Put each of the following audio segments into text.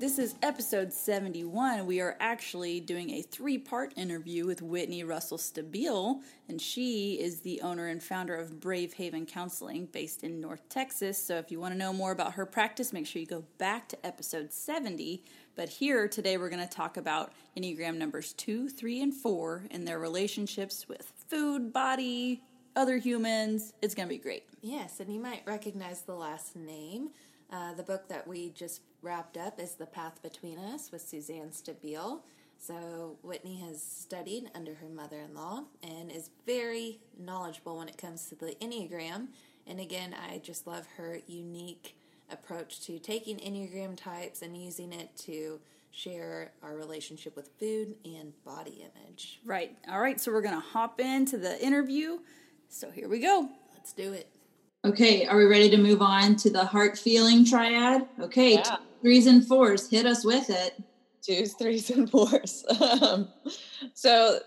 This is episode 71. We are actually doing a three part interview with Whitney Russell Stabile, and she is the owner and founder of Brave Haven Counseling based in North Texas. So if you want to know more about her practice, make sure you go back to episode 70. But here today, we're going to talk about Enneagram numbers two, three, and four and their relationships with food, body, other humans. It's going to be great. Yes, and you might recognize the last name. Uh, the book that we just wrapped up is The Path Between Us with Suzanne Stabile. So, Whitney has studied under her mother in law and is very knowledgeable when it comes to the Enneagram. And again, I just love her unique approach to taking Enneagram types and using it to share our relationship with food and body image. Right. All right. So, we're going to hop into the interview. So, here we go. Let's do it. Okay, are we ready to move on to the heart feeling triad? Okay, yeah. threes and fours, hit us with it. Twos, threes, and fours. um, so,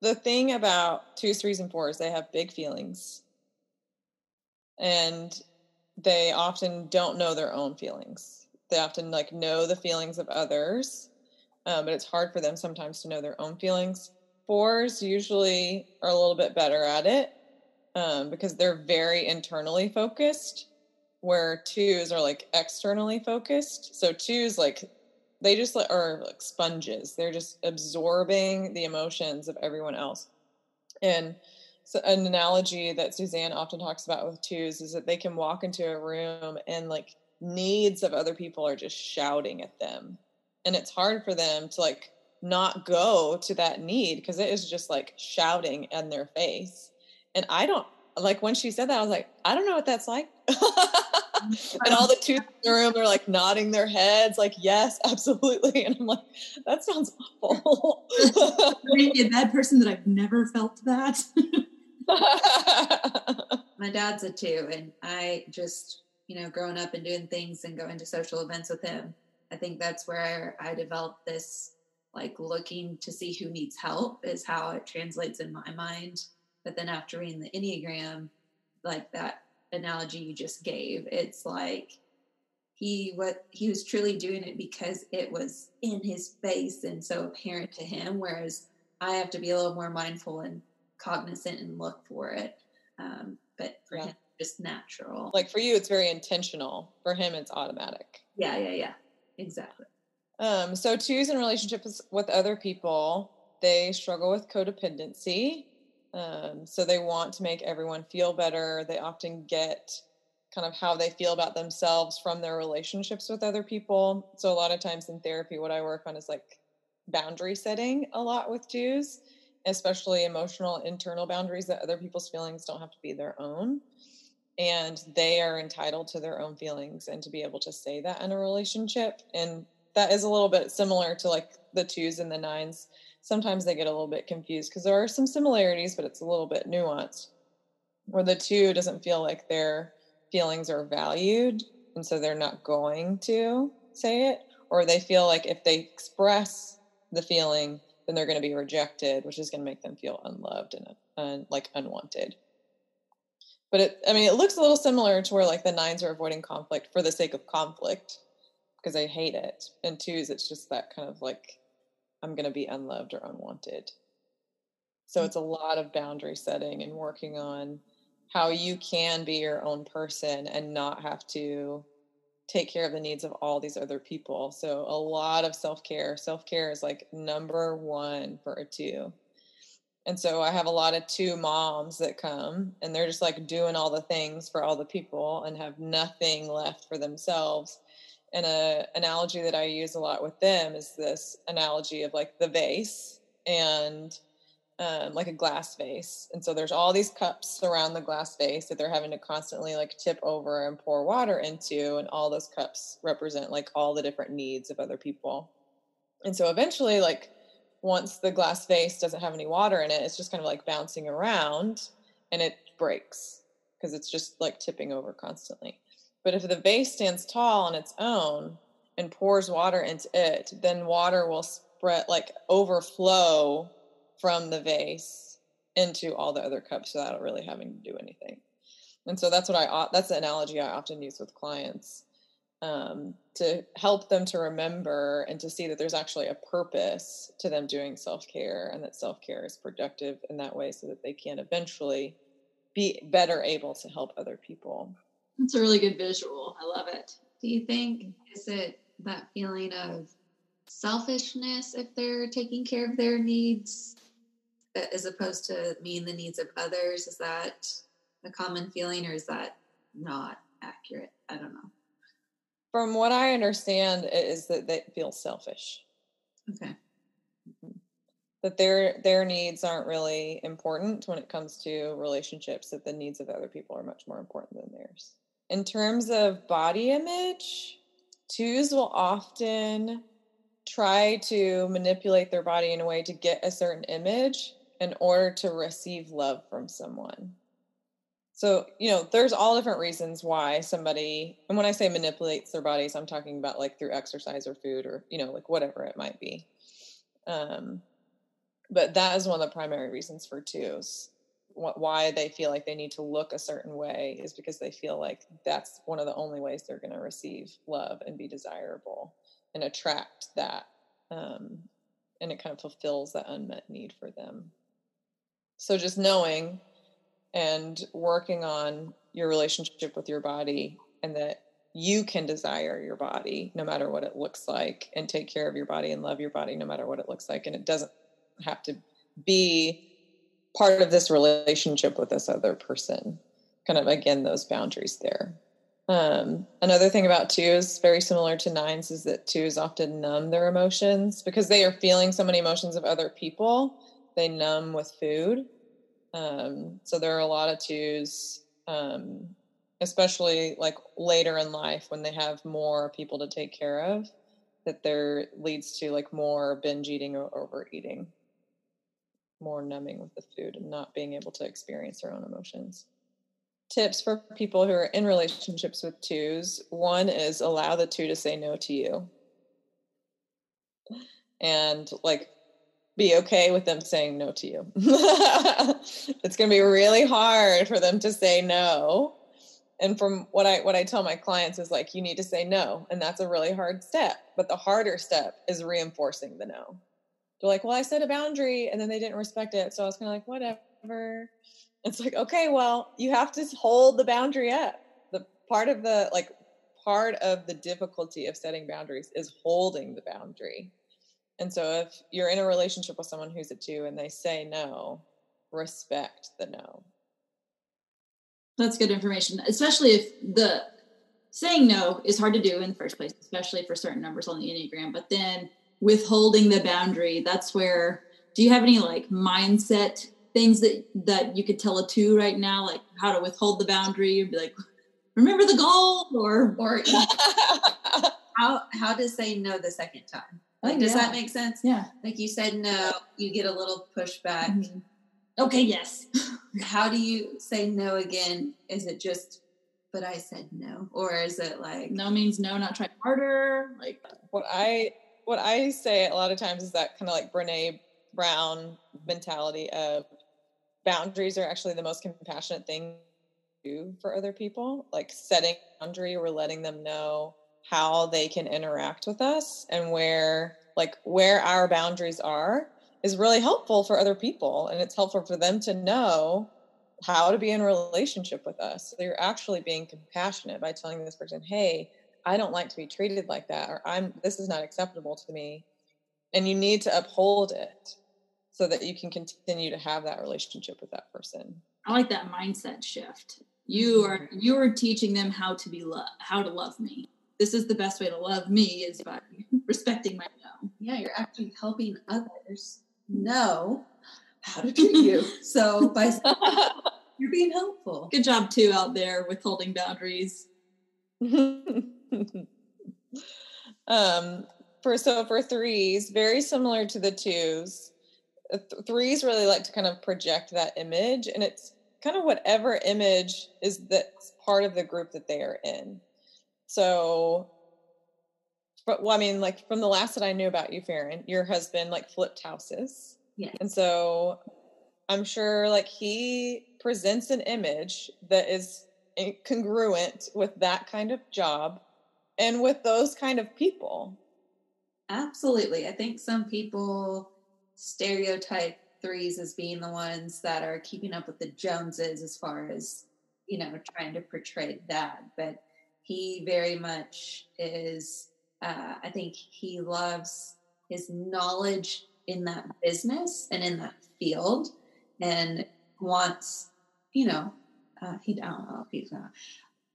the thing about twos, threes, and fours, they have big feelings. And they often don't know their own feelings. They often like know the feelings of others, um, but it's hard for them sometimes to know their own feelings. Fours usually are a little bit better at it um, because they're very internally focused, where twos are like externally focused. So twos like they just are like sponges. They're just absorbing the emotions of everyone else. And so an analogy that Suzanne often talks about with twos is that they can walk into a room and like needs of other people are just shouting at them. And it's hard for them to like not go to that need because it is just like shouting in their face. And I don't like when she said that, I was like, I don't know what that's like. and all the two in the room are like nodding their heads, like, yes, absolutely. And I'm like, that sounds awful. Maybe a bad person that I've never felt that. My dad's a two, and I just, you know, growing up and doing things and going to social events with him, I think that's where I developed this like looking to see who needs help is how it translates in my mind but then after reading the Enneagram, like that analogy you just gave, it's like he what he was truly doing it because it was in his face and so apparent to him. Whereas I have to be a little more mindful and cognizant and look for it. Um, but for yeah. him, just natural. Like for you, it's very intentional. For him, it's automatic. Yeah, yeah, yeah. Exactly. Um, so twos in relationships with other people, they struggle with codependency. Um, so they want to make everyone feel better. They often get kind of how they feel about themselves from their relationships with other people. So a lot of times in therapy, what I work on is like boundary setting a lot with twos, especially emotional internal boundaries that other people's feelings don't have to be their own. And they are entitled to their own feelings and to be able to say that in a relationship. And that is a little bit similar to like the twos and the nines sometimes they get a little bit confused because there are some similarities, but it's a little bit nuanced. Where the two doesn't feel like their feelings are valued, and so they're not going to say it, or they feel like if they express the feeling, then they're going to be rejected, which is going to make them feel unloved and, like unwanted. But it, I mean, it looks a little similar to where like the nines are avoiding conflict for the sake of conflict because they hate it, and twos, it's just that kind of like I'm going to be unloved or unwanted. So mm. it's a lot of boundary setting and working on how you can be your own person and not have to take care of the needs of all these other people. So a lot of self-care. Self-care is like number 1 for a 2. And so I have a lot of two moms that come and they're just like doing all the things for all the people and have nothing left for themselves. And a analogy that I use a lot with them is this analogy of like the vase and um, like a glass vase. And so there's all these cups around the glass vase that they're having to constantly like tip over and pour water into. And all those cups represent like all the different needs of other people. And so eventually, like once the glass vase doesn't have any water in it, it's just kind of like bouncing around and it breaks because it's just like tipping over constantly. But if the vase stands tall on its own and pours water into it, then water will spread like overflow from the vase into all the other cups without really having to do anything. And so that's what I that's the analogy I often use with clients um, to help them to remember and to see that there's actually a purpose to them doing self care and that self care is productive in that way so that they can eventually be better able to help other people. That's a really good visual. I love it. Do you think is it that feeling of selfishness if they're taking care of their needs as opposed to meeting the needs of others? Is that a common feeling or is that not accurate? I don't know. From what I understand, is that they feel selfish. Okay. Mm-hmm. That their their needs aren't really important when it comes to relationships. That the needs of other people are much more important than theirs. In terms of body image, twos will often try to manipulate their body in a way to get a certain image in order to receive love from someone. So, you know, there's all different reasons why somebody, and when I say manipulates their bodies, I'm talking about like through exercise or food or, you know, like whatever it might be. Um, but that is one of the primary reasons for twos. Why they feel like they need to look a certain way is because they feel like that's one of the only ways they're going to receive love and be desirable and attract that. Um, and it kind of fulfills that unmet need for them. So just knowing and working on your relationship with your body and that you can desire your body no matter what it looks like and take care of your body and love your body no matter what it looks like and it doesn't have to be part of this relationship with this other person. Kind of again those boundaries there. Um, another thing about twos very similar to nines is that twos often numb their emotions. Because they are feeling so many emotions of other people they numb with food. Um, so there are a lot of twos, um, especially like later in life when they have more people to take care of, that there leads to like more binge eating or overeating, more numbing with the food and not being able to experience their own emotions. Tips for people who are in relationships with twos one is allow the two to say no to you. And like be okay with them saying no to you. it's going to be really hard for them to say no. And from what I what I tell my clients is like you need to say no, and that's a really hard step. But the harder step is reinforcing the no. They're like, "Well, I set a boundary and then they didn't respect it." So I was kind of like, "Whatever." It's like, "Okay, well, you have to hold the boundary up." The part of the like part of the difficulty of setting boundaries is holding the boundary and so if you're in a relationship with someone who's a two and they say no, respect the no. That's good information, especially if the saying no is hard to do in the first place, especially for certain numbers on the Enneagram. But then withholding the boundary, that's where do you have any like mindset things that that you could tell a two right now, like how to withhold the boundary and be like, remember the goal or or how how to say no the second time. Like, oh, does yeah. that make sense? Yeah. Like you said, no, you get a little pushback. Mm-hmm. Okay, yes. How do you say no again? Is it just, but I said no, or is it like no means no, not try harder? Like what I what I say a lot of times is that kind of like Brene Brown mentality of boundaries are actually the most compassionate thing to do for other people. Like setting boundary, we're letting them know how they can interact with us and where like where our boundaries are is really helpful for other people and it's helpful for them to know how to be in relationship with us so you're actually being compassionate by telling this person hey i don't like to be treated like that or i'm this is not acceptable to me and you need to uphold it so that you can continue to have that relationship with that person. I like that mindset shift. You are Mm-hmm. you are teaching them how to be love, how to love me. This is the best way to love me is by respecting my no. Yeah, you're actually helping others know how to treat you. So by you're being helpful. Good job too out there with holding boundaries. Um, for so for threes, very similar to the twos. uh, th- Threes really like to kind of project that image, and it's kind of whatever image is that's part of the group that they are in. So, but well, I mean, like from the last that I knew about you, Farron, your husband like flipped houses. Yes. And so I'm sure like he presents an image that is congruent with that kind of job and with those kind of people. Absolutely. I think some people stereotype threes as being the ones that are keeping up with the Joneses as far as, you know, trying to portray that. But he very much is, uh, I think he loves his knowledge in that business and in that field and wants, you know, uh, he, I don't know if he's not.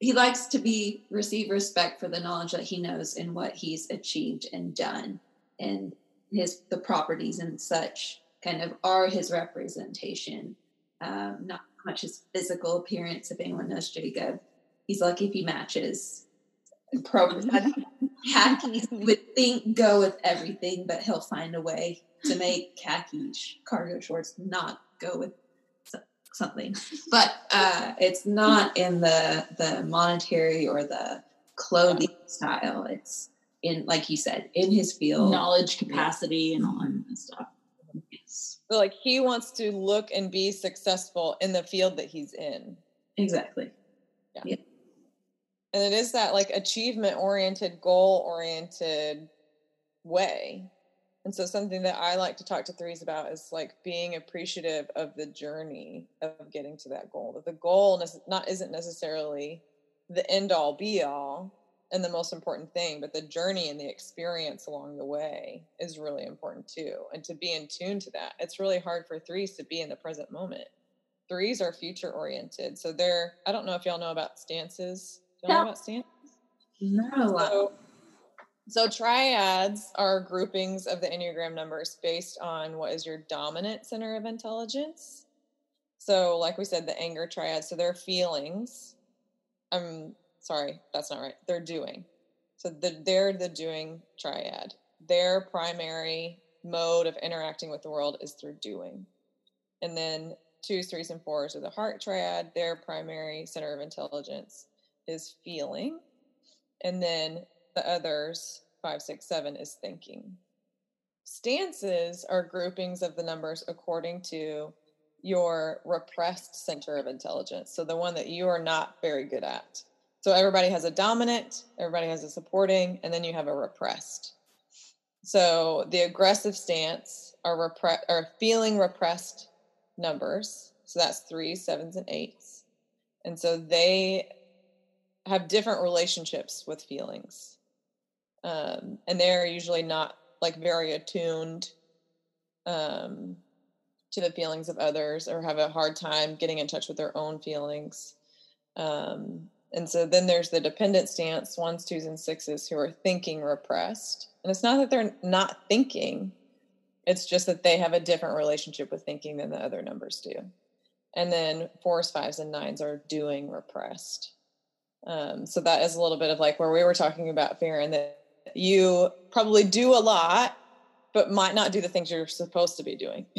He likes to be receive respect for the knowledge that he knows and what he's achieved and done, and his the properties and such kind of are his representation. Um, not much his physical appearance. If anyone knows Jacob, he's lucky if he matches. Pro khakis would think go with everything, but he'll find a way to make khaki sh- cargo shorts not go with something. But uh, it's not in the the monetary or the clothing style. It's in, like you said, in his field. Knowledge capacity and all that stuff. Yes, So like he wants to look and be successful in the field that he's in. exactly. Yeah. And it is that like achievement oriented, goal oriented way. And so something that I like to talk to threes about is like being appreciative of the journey of getting to that goal. That the goal not isn't necessarily the end all be all and the most important thing, but the journey and the experience along the way is really important too. And to be in tune to that. It's really hard for threes to be in the present moment. Threes are future oriented. So they're I don't know if y'all know about stances. Do y'all know No. about stances? Not a lot. So, so triads are groupings of the Enneagram numbers based on what is your dominant center of intelligence. So, like we said, the anger triad, so their feelings. I'm sorry, that's not right. They're doing. So the, they're the doing triad. Their primary mode of interacting with the world is through doing. And then twos, threes, and fours are the heart triad. Their primary center of intelligence is feeling. And then the others, five, six, seven, is thinking. Stances are groupings of the numbers according to your repressed center of intelligence. So the one that you are not very good at. So everybody has a dominant, everybody has a supporting, and then you have a repressed. So the aggressive stance are repre- are feeling repressed numbers. So that's three, sevens, and eights. And so they have different relationships with feelings. Um, and they're usually not like very attuned um, to the feelings of others or have a hard time getting in touch with their own feelings. Um, and so then there's the dependent stance, ones, twos, and sixes who are thinking repressed. And it's not that they're not thinking, it's just that they have a different relationship with thinking than the other numbers do. And then fours, fives, and nines are doing repressed. Um, so that is a little bit of like where we were talking about fear and that you probably do a lot, but might not do the things you're supposed to be doing.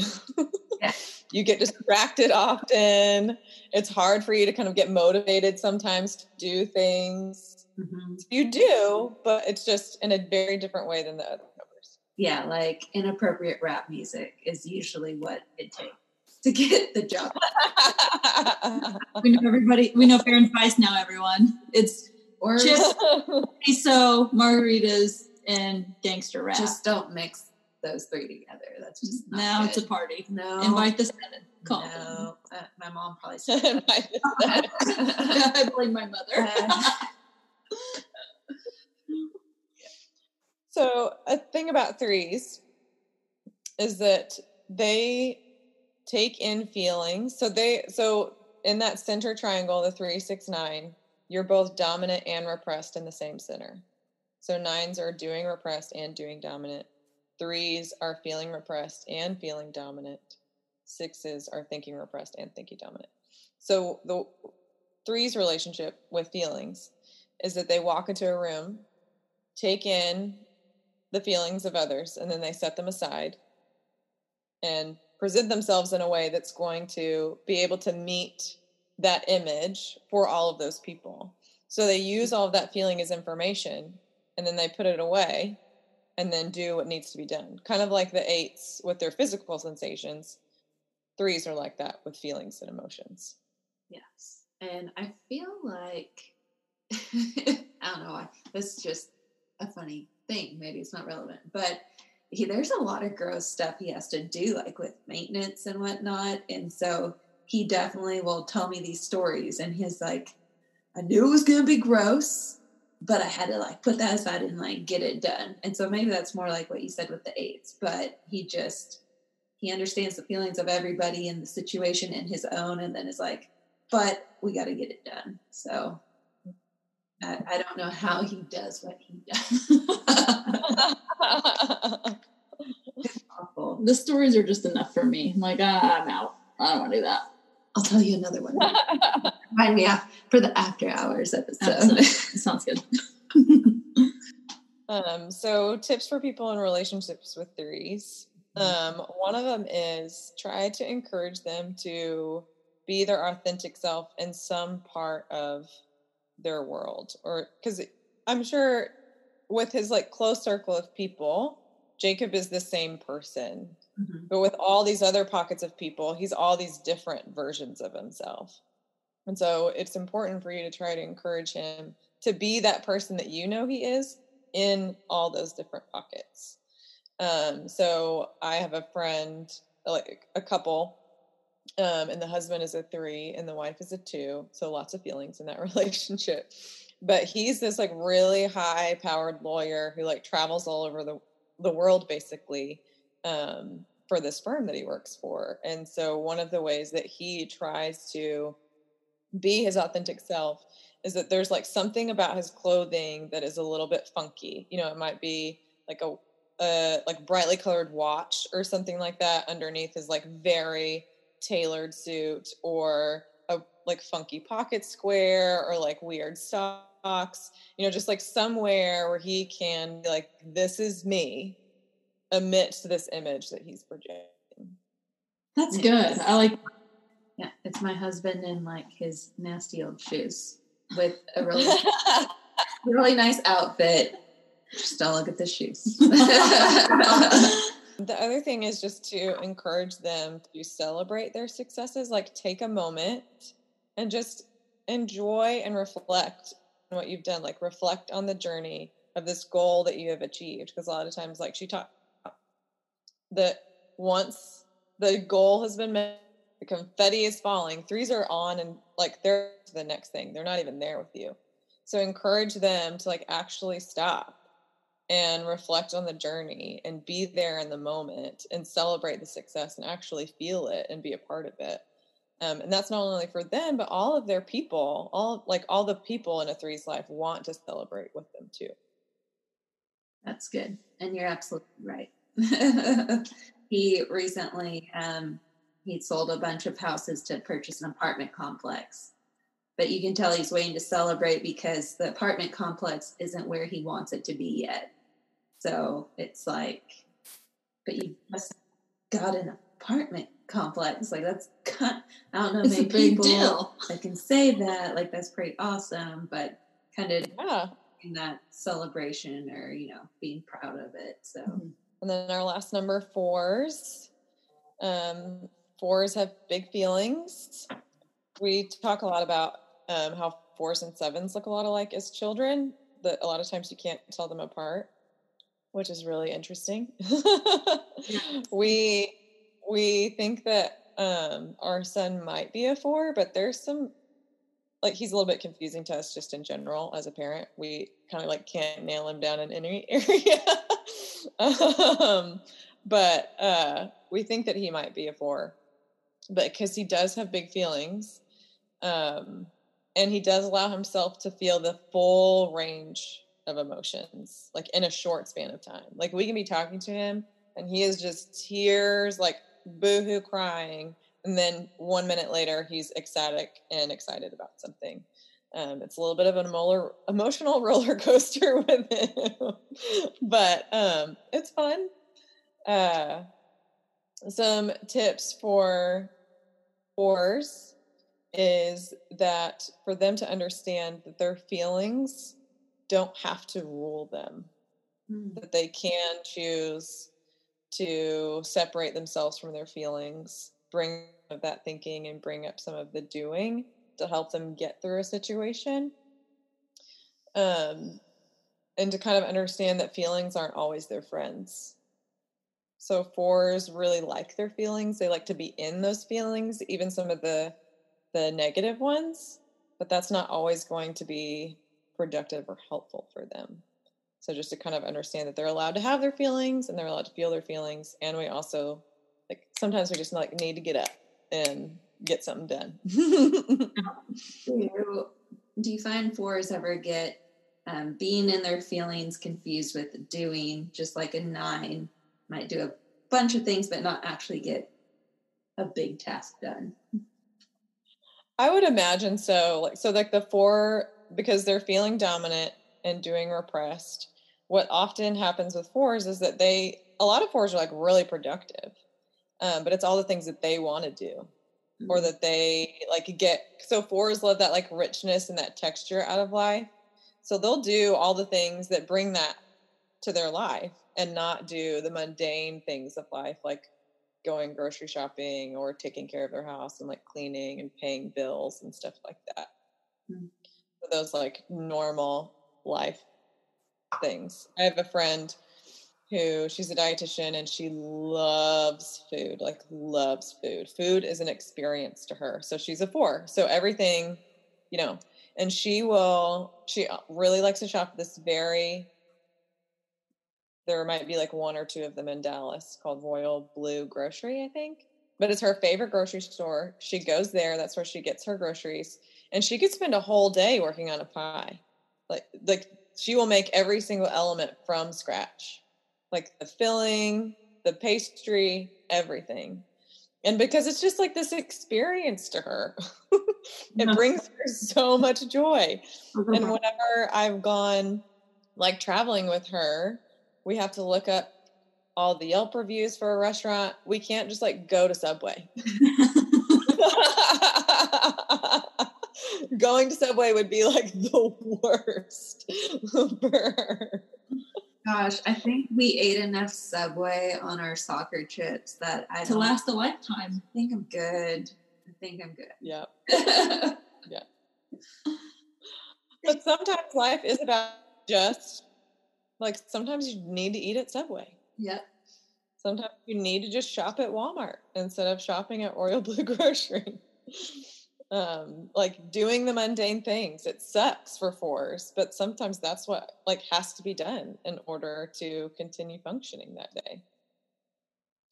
Yeah. You get distracted often. It's hard for you to kind of get motivated sometimes to do things. Mhm. You do, but it's just in a very different way than the other numbers. Yeah, like inappropriate rap music is usually what it takes to get the job. We know everybody. We know Farron's Vice now. Everyone, it's Or chips, queso, margaritas, and gangster rap. just don't mix those three together. That's just not now it's a party. no. Invite the seven. Call them. no, uh, my mom probably said I blame my mother. So, a thing about threes is that they take in feelings. So they so in that center triangle, the three, six, nine, you're both dominant and repressed in the same center. So nines are doing repressed and doing dominant. Threes are feeling repressed and feeling dominant. Sixes are thinking repressed and thinking dominant. So the threes relationship with feelings is that they walk into a room, take in the feelings of others, and then they set them aside and present themselves in a way that's going to be able to meet that image for all of those people. So they use all of that feeling as information and then they put it away and then do what needs to be done. Kind of like the eights with their physical sensations. Threes are like that with feelings and emotions. Yes. And I feel like, I don't know why, this is just a funny thing. Maybe it's not relevant, but he, there's a lot of gross stuff he has to do, like with maintenance and whatnot. And so he definitely will tell me these stories. And he's like, I knew it was going to be gross, but I had to like put that aside and like get it done. And so maybe that's more like what you said with the eights, but he just, he understands the feelings of everybody in the situation and his own and then is like, but we got to get it done. So I, I don't know how he does what he does. The stories are just enough for me. I'm like, ah, I'm out. I don't want to do that. I'll tell you another one. Remind me for the after hours episode. sounds good. um, so tips for people in relationships with threes. Mm-hmm. Um, one of them is try to encourage them to be their authentic self in some part of their world, or because I'm sure with his like close circle of people, Jacob is the same person. Mm-hmm. But with all these other pockets of people, he's all these different versions of himself. And so it's important for you to try to encourage him to be that person that you know he is in all those different pockets. Um, so I have a friend, like a couple, um, and the husband is a three and the wife is a two. So lots of feelings in that relationship. But he's this like really high powered lawyer who like travels all over the, the world basically um, for this firm that he works for. And so one of the ways that he tries to be his authentic self is that there's like something about his clothing that is a little bit funky. You know, it might be like a, a like brightly colored watch or something like that underneath his like very tailored suit or a like funky pocket square or like weird socks you know just like somewhere where he can be like this is me amidst this image that he's projecting. That's good. I like yeah it's my husband in like his nasty old shoes with a really really nice outfit. Just don't look at the shoes. The other thing is just to encourage them to celebrate their successes, like take a moment and just enjoy and reflect on what you've done, like reflect on the journey of this goal that you have achieved. Because a lot of times, like she talked, that once the goal has been met, the confetti is falling, threes are on, and like they're the next thing. They're not even there with you. So encourage them to like actually stop and reflect on the journey and be there in the moment and celebrate the success and actually feel it and be a part of it. Um, and that's not only for them, but all of their people, all like all the people in a three's life want to celebrate with them too. That's good. And you're absolutely right. he recently um, he sold a bunch of houses to purchase an apartment complex but you can tell he's waiting to celebrate because the apartment complex isn't where he wants it to be yet. So it's like, but you just got an apartment complex. Like that's kind, I don't know it's many people deal. that can say that. Like that's pretty awesome, but kind of yeah. in that celebration or you know being proud of it. So mm-hmm. And then our last number fours. Um, fours have big feelings. We talk a lot about um, how fours and sevens look a lot alike as children. That a lot of times you can't tell them apart, which is really interesting. we we think that um, our son might be a four, but there's some like he's a little bit confusing to us just in general as a parent. We kind of like can't nail him down in any area. Um, but uh, we think that he might be a four, but because he does have big feelings, um, and he does allow himself to feel the full range of emotions, like in a short span of time. Like we can be talking to him, and he is just tears, like boohoo crying, and then one minute later he's ecstatic and excited about something. Um, it's a little bit of an emotional roller coaster with him, but um, it's fun. Uh, some tips for fours is that for them to understand that their feelings don't have to rule them, mm. that they can choose to separate themselves from their feelings, bring up that thinking and bring up some of the doing to help them get through a situation. Um, and to kind of understand that feelings aren't always their friends. So fours really like their feelings. They like to be in those feelings, even some of the the negative ones, but that's not always going to be productive or helpful for them. So just to kind of understand that they're allowed to have their feelings and they're allowed to feel their feelings and we also like sometimes we just like need to get up and get something done. do, you, do you find fours ever get um, being in their feelings confused with doing just like a nine might do a bunch of things but not actually get a big task done i would imagine so like so like the four because they're feeling dominant and doing repressed what often happens with fours is that they a lot of fours are like really productive um, but it's all the things that they want to do. Or that they like get so fours love that like richness and that texture out of life so they'll do all the things that bring that to their life and not do the mundane things of life like going grocery shopping or taking care of their house and like cleaning and paying bills and stuff like that. Mm-hmm. Those like normal life things. I have a friend who she's a dietitian and she loves food, like loves food. Food is an experience to her. So she's a four. So everything, you know, and she will, she uh, really likes to shop this very there might be like one or two of them in Dallas called Royal Blue Grocery, I think. But it's her favorite grocery store. She goes there. That's where she gets her groceries. And she could spend a whole day working on a pie. Like like she will make every single element from scratch. Like the filling, the pastry, everything. And because it's just like this experience to her, it brings her so much joy. And mm-hmm. whenever I've gone like traveling with her, we have to look up all the Yelp reviews for a restaurant. We can't just like go to Subway. Going to Subway would be like the worst Gosh, I think we ate enough Subway on our soccer trips that I to last a lifetime. I think I'm good. I think I'm good. Yeah. yeah. But sometimes life is about just like sometimes you need to eat at Subway. Yep. Sometimes you need to just shop at Walmart instead of shopping at Royal Blue Grocery. Um, like doing the mundane things. It sucks for fours, but sometimes that's what like has to be done in order to continue functioning that day.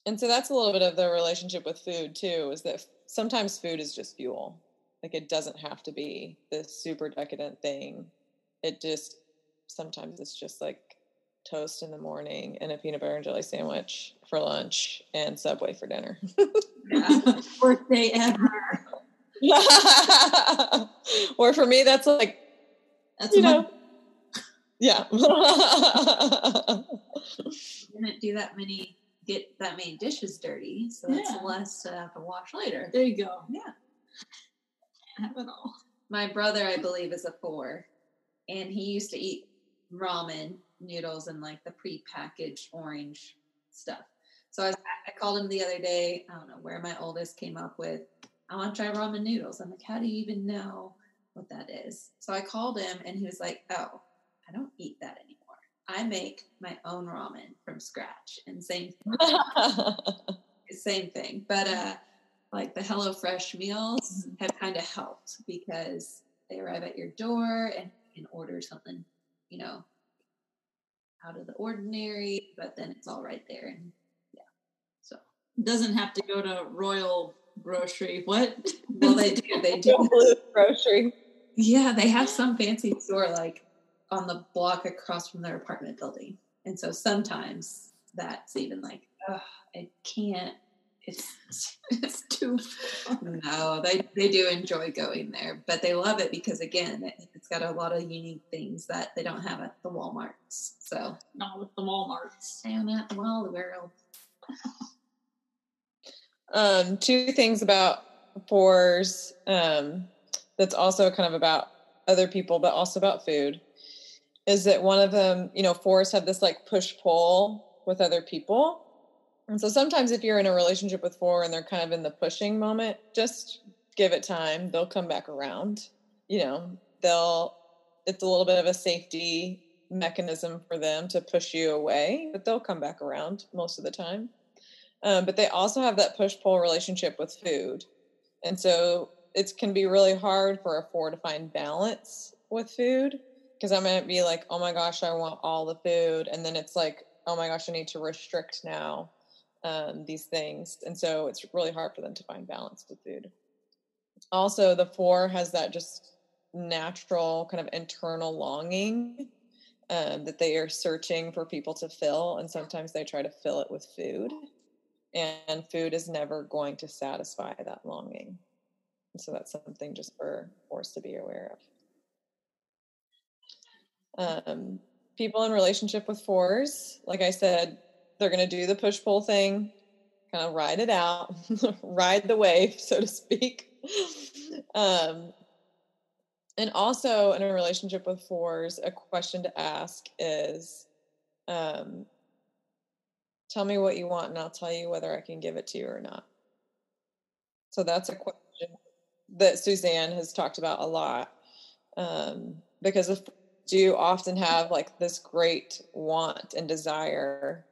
And so that's a little bit of the relationship with food too, is that sometimes food is just fuel. Like it doesn't have to be this super decadent thing. It just sometimes it's just like toast in the morning and a peanut butter and jelly sandwich for lunch and Subway for dinner. yeah. Worst day ever. or for me, that's like, that's you know, yeah. didn't do that many, get that many dishes dirty, so that's yeah. less to have to wash later. There you go. Yeah. have it all. My brother, I believe, is a four, and he used to eat ramen noodles and like the pre-packaged orange stuff. So I, was, I called him the other day. I don't know where my oldest came up with. I want to try ramen noodles. I'm like, how do you even know what that is? So I called him and he was like, oh, I don't eat that anymore. I make my own ramen from scratch. And same thing. same thing. But uh like the Hello Fresh meals mm-hmm. have kind of helped because they arrive at your door and you can order something you know, out of the ordinary, but then it's all right there. And yeah. So doesn't have to go to Royal Grocery. What? Well, they do. They do. grocery. Yeah, they have some fancy store like on the block across from their apartment building, and so sometimes that's even like, oh, I can't. It's it's too. no, they they do enjoy going there, but they love it because again, it, it's got a lot of unique things that they don't have at the WalMarts. So Not with the Walmarts. down at the Wall World. Um, two things about fours um, that's also kind of about other people, but also about food is that one of them, you know, fours have this like push pull with other people. And so sometimes if you're in a relationship with four and they're kind of in the pushing moment, just give it time. They'll come back around. You know, they'll, it's a little bit of a safety mechanism for them to push you away, but they'll come back around most of the time. Um, but they also have that push pull relationship with food. And so it can be really hard for a four to find balance with food because I might be like, oh my gosh, I want all the food. And then it's like, oh my gosh, I need to restrict now um, these things. And so it's really hard for them to find balance with food. Also, the four has that just natural kind of internal longing um, that they are searching for people to fill. And sometimes they try to fill it with food and food is never going to satisfy that longing. So that's something just for us to be aware of. Um, people in relationship with fours, like I said, they're going to do the push pull thing, kind of ride it out, ride the wave, so to speak. Um, and also in a relationship with fours, a question to ask is, um, Tell me what you want, and I'll tell you whether I can give it to you or not. So that's a question that Suzanne has talked about a lot. Um, because if do often have like this great want and desire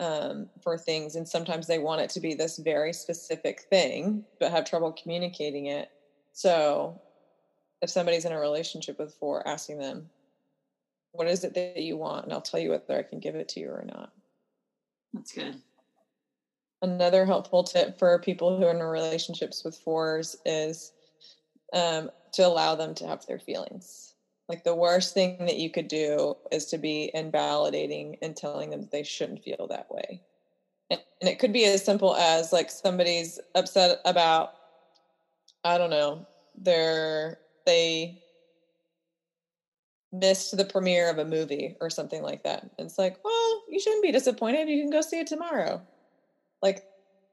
um, for things, and sometimes they want it to be this very specific thing, but have trouble communicating it. So, if somebody's in a relationship with four, asking them, "What is it that you want?" and I'll tell you whether I can give it to you or not. That's good. Another helpful tip for people who are in relationships with fours is um, to allow them to have their feelings. Like the worst thing that you could do is to be invalidating and telling them that they shouldn't feel that way. And, and it could be as simple as like somebody's upset about, I don't know, they're, they missed the premiere of a movie or something like that. And it's like, well, you shouldn't be disappointed. You can go see it tomorrow. Like,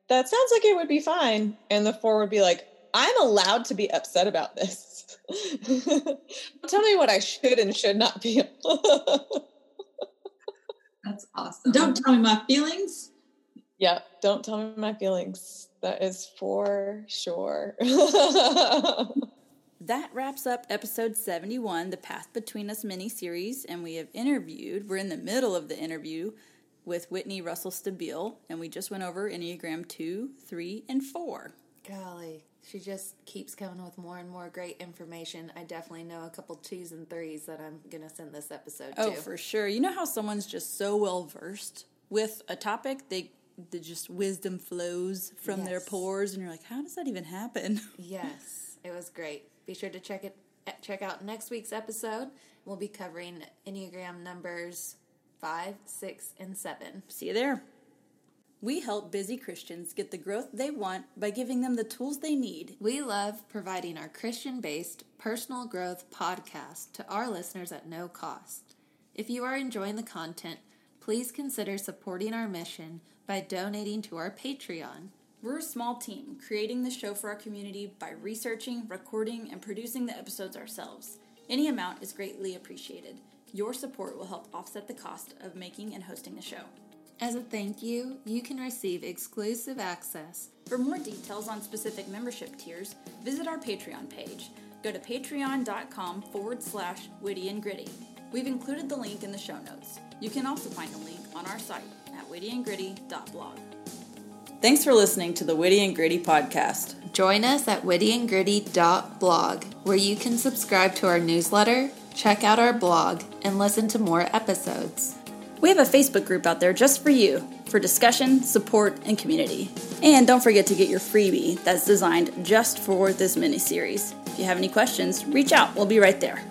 that sounds like it would be fine. And the four would be like, I'm allowed to be upset about this. Tell me what I should and should not be. That's awesome. Don't tell me my feelings. Yeah, don't tell me my feelings. That is for sure. That wraps up episode 71, the Path Between Us mini series, and we have interviewed, we're in the middle of the interview with Whitney Russell Stabile, and we just went over Enneagram 2, 3, and 4. Golly, she just keeps coming with more and more great information. I definitely know a couple twos and threes that I'm going to send this episode Oh, to. for sure. You know how someone's just so well versed with a topic, they the just wisdom flows from their pores, and you're like, how does that even happen? Yes, it was great. Be sure to check it check out next week's episode. We'll be covering Enneagram numbers 5, 6, and 7. See you there. We help busy Christians get the growth they want by giving them the tools they need. We love providing our Christian based personal growth podcast to our listeners at no cost. If you are enjoying the content, please consider supporting our mission by donating to our Patreon. We're a small team creating the show for our community by researching, recording, and producing the episodes ourselves. Any amount is greatly appreciated. Your support will help offset the cost of making and hosting the show. As a thank you, you can receive exclusive access. For more details on specific membership tiers, visit our Patreon page. Go to patreon.com forward slash witty and gritty. We've included the link in the show notes. You can also find a link on our site at wittyandgritty.blog. Thanks for listening to the Witty and Gritty podcast. Join us at wittyandgritty.blog, where you can subscribe to our newsletter, check out our blog, and listen to more episodes. We have a Facebook group out there just for you. for discussion, support, and community. And don't forget to get your freebie that's designed just for this mini series. If you have any questions, reach out. We'll be right there.